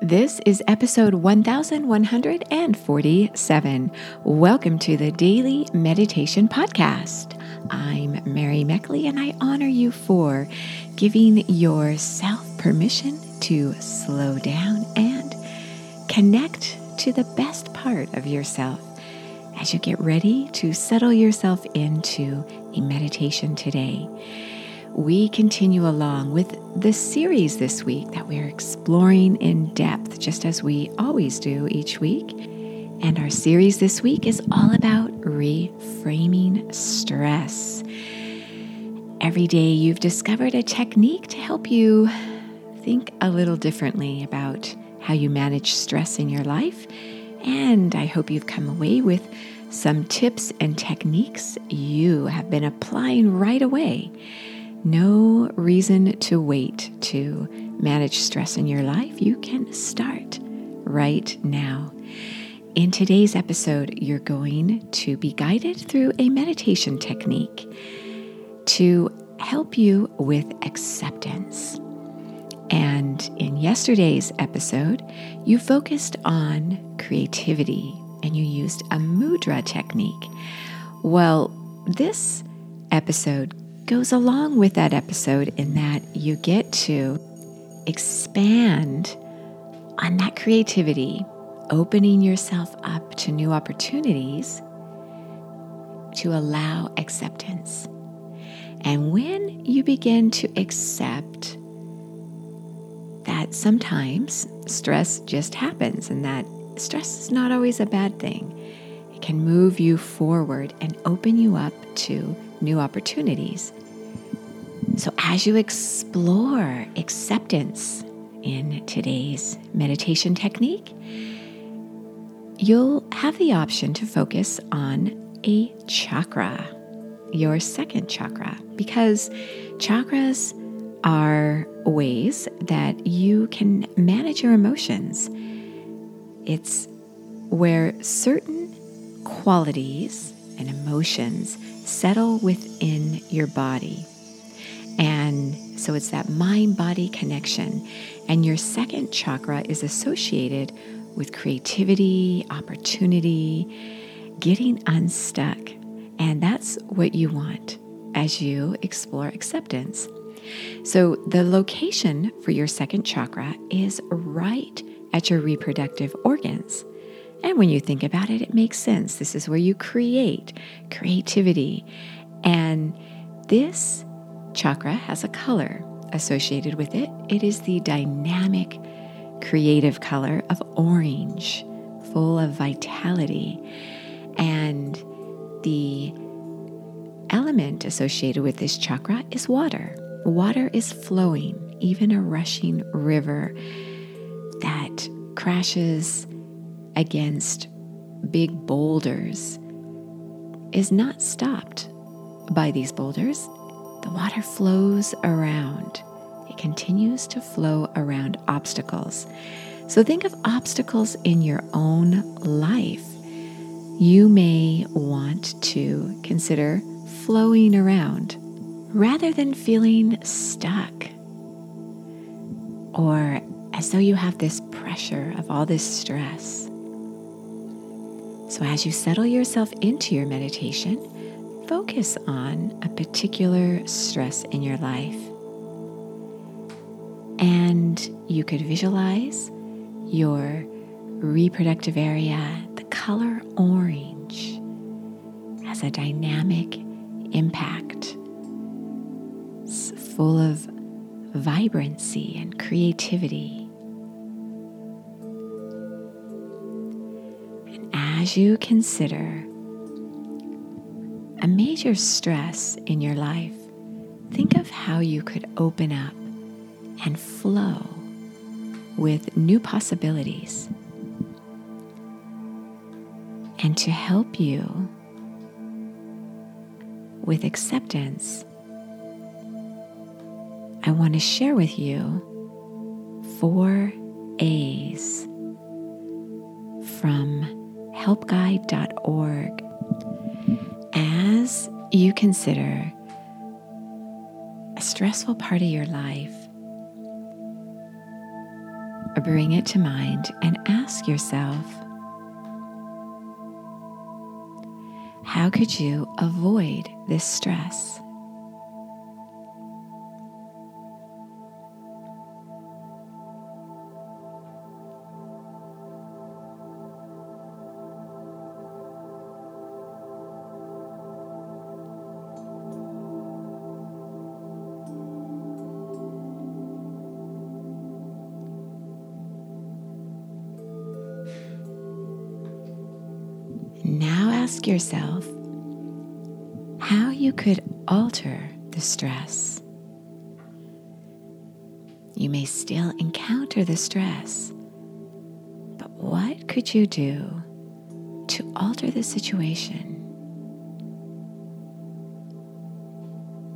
This is episode 1147. Welcome to the Daily Meditation Podcast. I'm Mary Meckley, and I honor you for giving yourself permission to slow down and connect to the best part of yourself as you get ready to settle yourself into a meditation today we continue along with the series this week that we're exploring in depth, just as we always do each week. And our series this week is all about reframing stress. Every day, you've discovered a technique to help you think a little differently about how you manage stress in your life. And I hope you've come away with some tips and techniques you have been applying right away no reason to wait to manage stress in your life. You can start right now. In today's episode, you're going to be guided through a meditation technique to help you with acceptance. And in yesterday's episode, you focused on creativity and you used a mudra technique. Well, this episode goes along with that episode in that you get to expand on that creativity, opening yourself up to new opportunities to allow acceptance. And when you begin to accept that sometimes stress just happens and that stress is not always a bad thing, it can move you forward and open you up to new opportunities. So, as you explore acceptance in today's meditation technique, you'll have the option to focus on a chakra, your second chakra, because chakras are ways that you can manage your emotions. It's where certain qualities and emotions settle within your body. And so it's that mind body connection. And your second chakra is associated with creativity, opportunity, getting unstuck. And that's what you want as you explore acceptance. So, the location for your second chakra is right at your reproductive organs. And when you think about it, it makes sense. This is where you create creativity. And this chakra has a color associated with it. It is the dynamic, creative color of orange, full of vitality. And the element associated with this chakra is water. Water is flowing, even a rushing river that crashes against big boulders is not stopped by these boulders. The water flows around. It continues to flow around obstacles. So think of obstacles in your own life. You may want to consider flowing around rather than feeling stuck or as though you have this pressure of all this stress. So, as you settle yourself into your meditation, focus on particular stress in your life. And you could visualize your reproductive area, the color orange, as a dynamic impact. It's full of vibrancy and creativity. And as you consider major stress in your life, think of how you could open up and flow with new possibilities. And to help you with acceptance, I want to share with you four A's from helpguide.org consider a stressful part of your life. Or bring it to mind and ask yourself how could you avoid this stress? Ask yourself how you could alter the stress. You may still encounter the stress, but what could you do to alter the situation?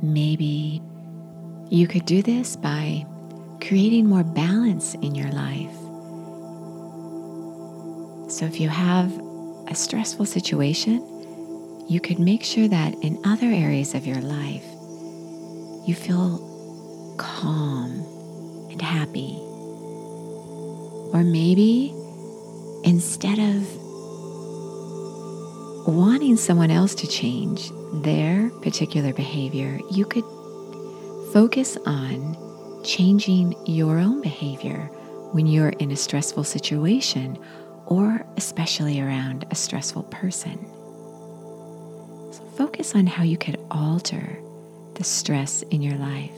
Maybe you could do this by creating more balance in your life. So if you have a stressful situation, you could make sure that in other areas of your life, you feel calm and happy. Or maybe instead of wanting someone else to change their particular behavior, you could focus on changing your own behavior when you're in a stressful situation or especially around a stressful person. So focus on how you could alter the stress in your life.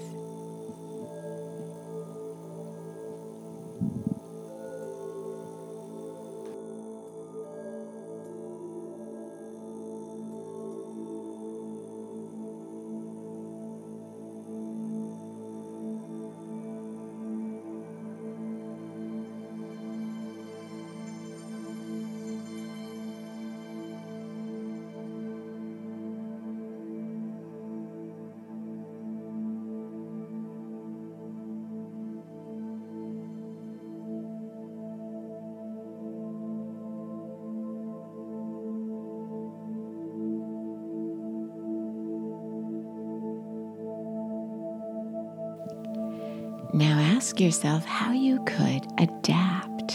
Now ask yourself how you could adapt.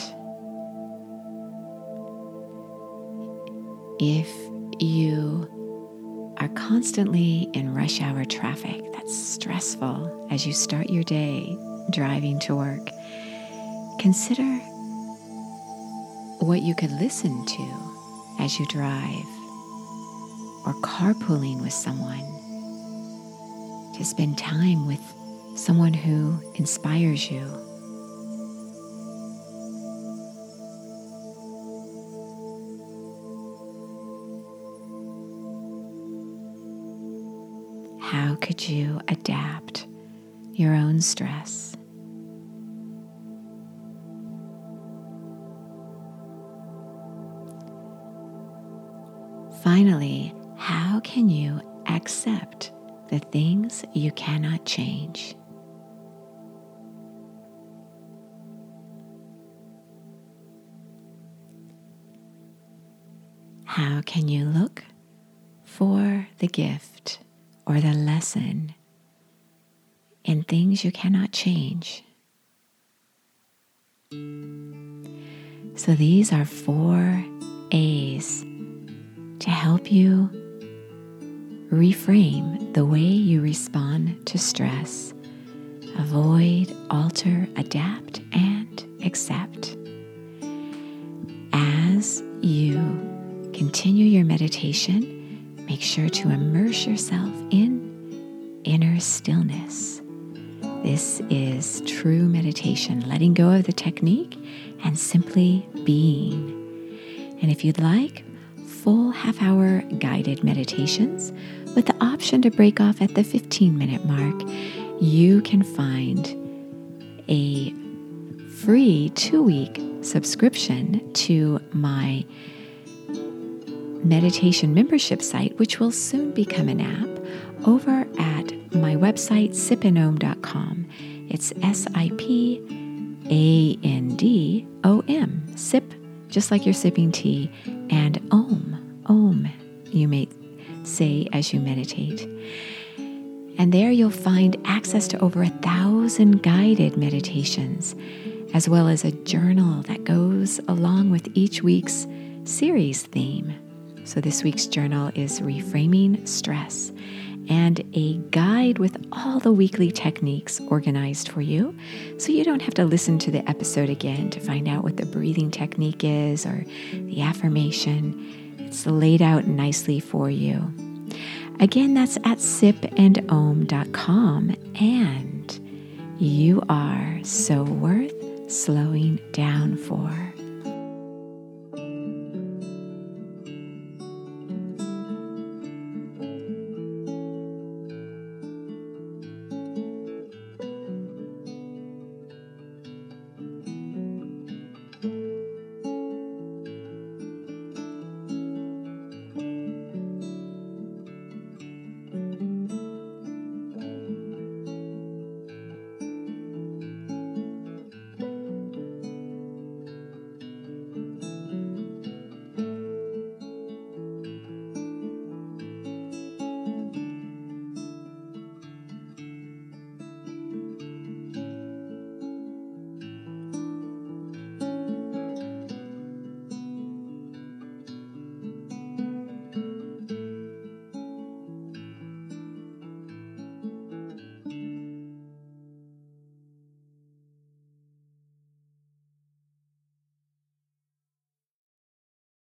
If you are constantly in rush hour traffic, that's stressful as you start your day driving to work, consider what you could listen to as you drive or carpooling with someone to spend time with someone who inspires you. How could you adapt your own stress? Finally, how can you accept the things you cannot change? How can you look for the gift or the lesson in things you cannot change? So, these are four A's to help you reframe the way you respond to stress, avoid, alter, adapt, and accept. As you continue your meditation, make sure to immerse yourself in inner stillness. This is true meditation, letting go of the technique and simply being. And if you'd like, full half hour guided meditations with the option to break off at the 15 minute mark, you can find a free two week subscription to my meditation membership site, which will soon become an app, over at my website, sipandom.com. It's S I P A N D O M, sip, just like you're sipping tea, and om, om, you may say as you meditate. And there you'll find access to over a thousand guided meditations as well as a journal that goes along with each week's series theme. So, this week's journal is Reframing Stress and a guide with all the weekly techniques organized for you. So you don't have to listen to the episode again to find out what the breathing technique is or the affirmation. It's laid out nicely for you. Again, that's at sipandom.com. And you are so worth slowing down for.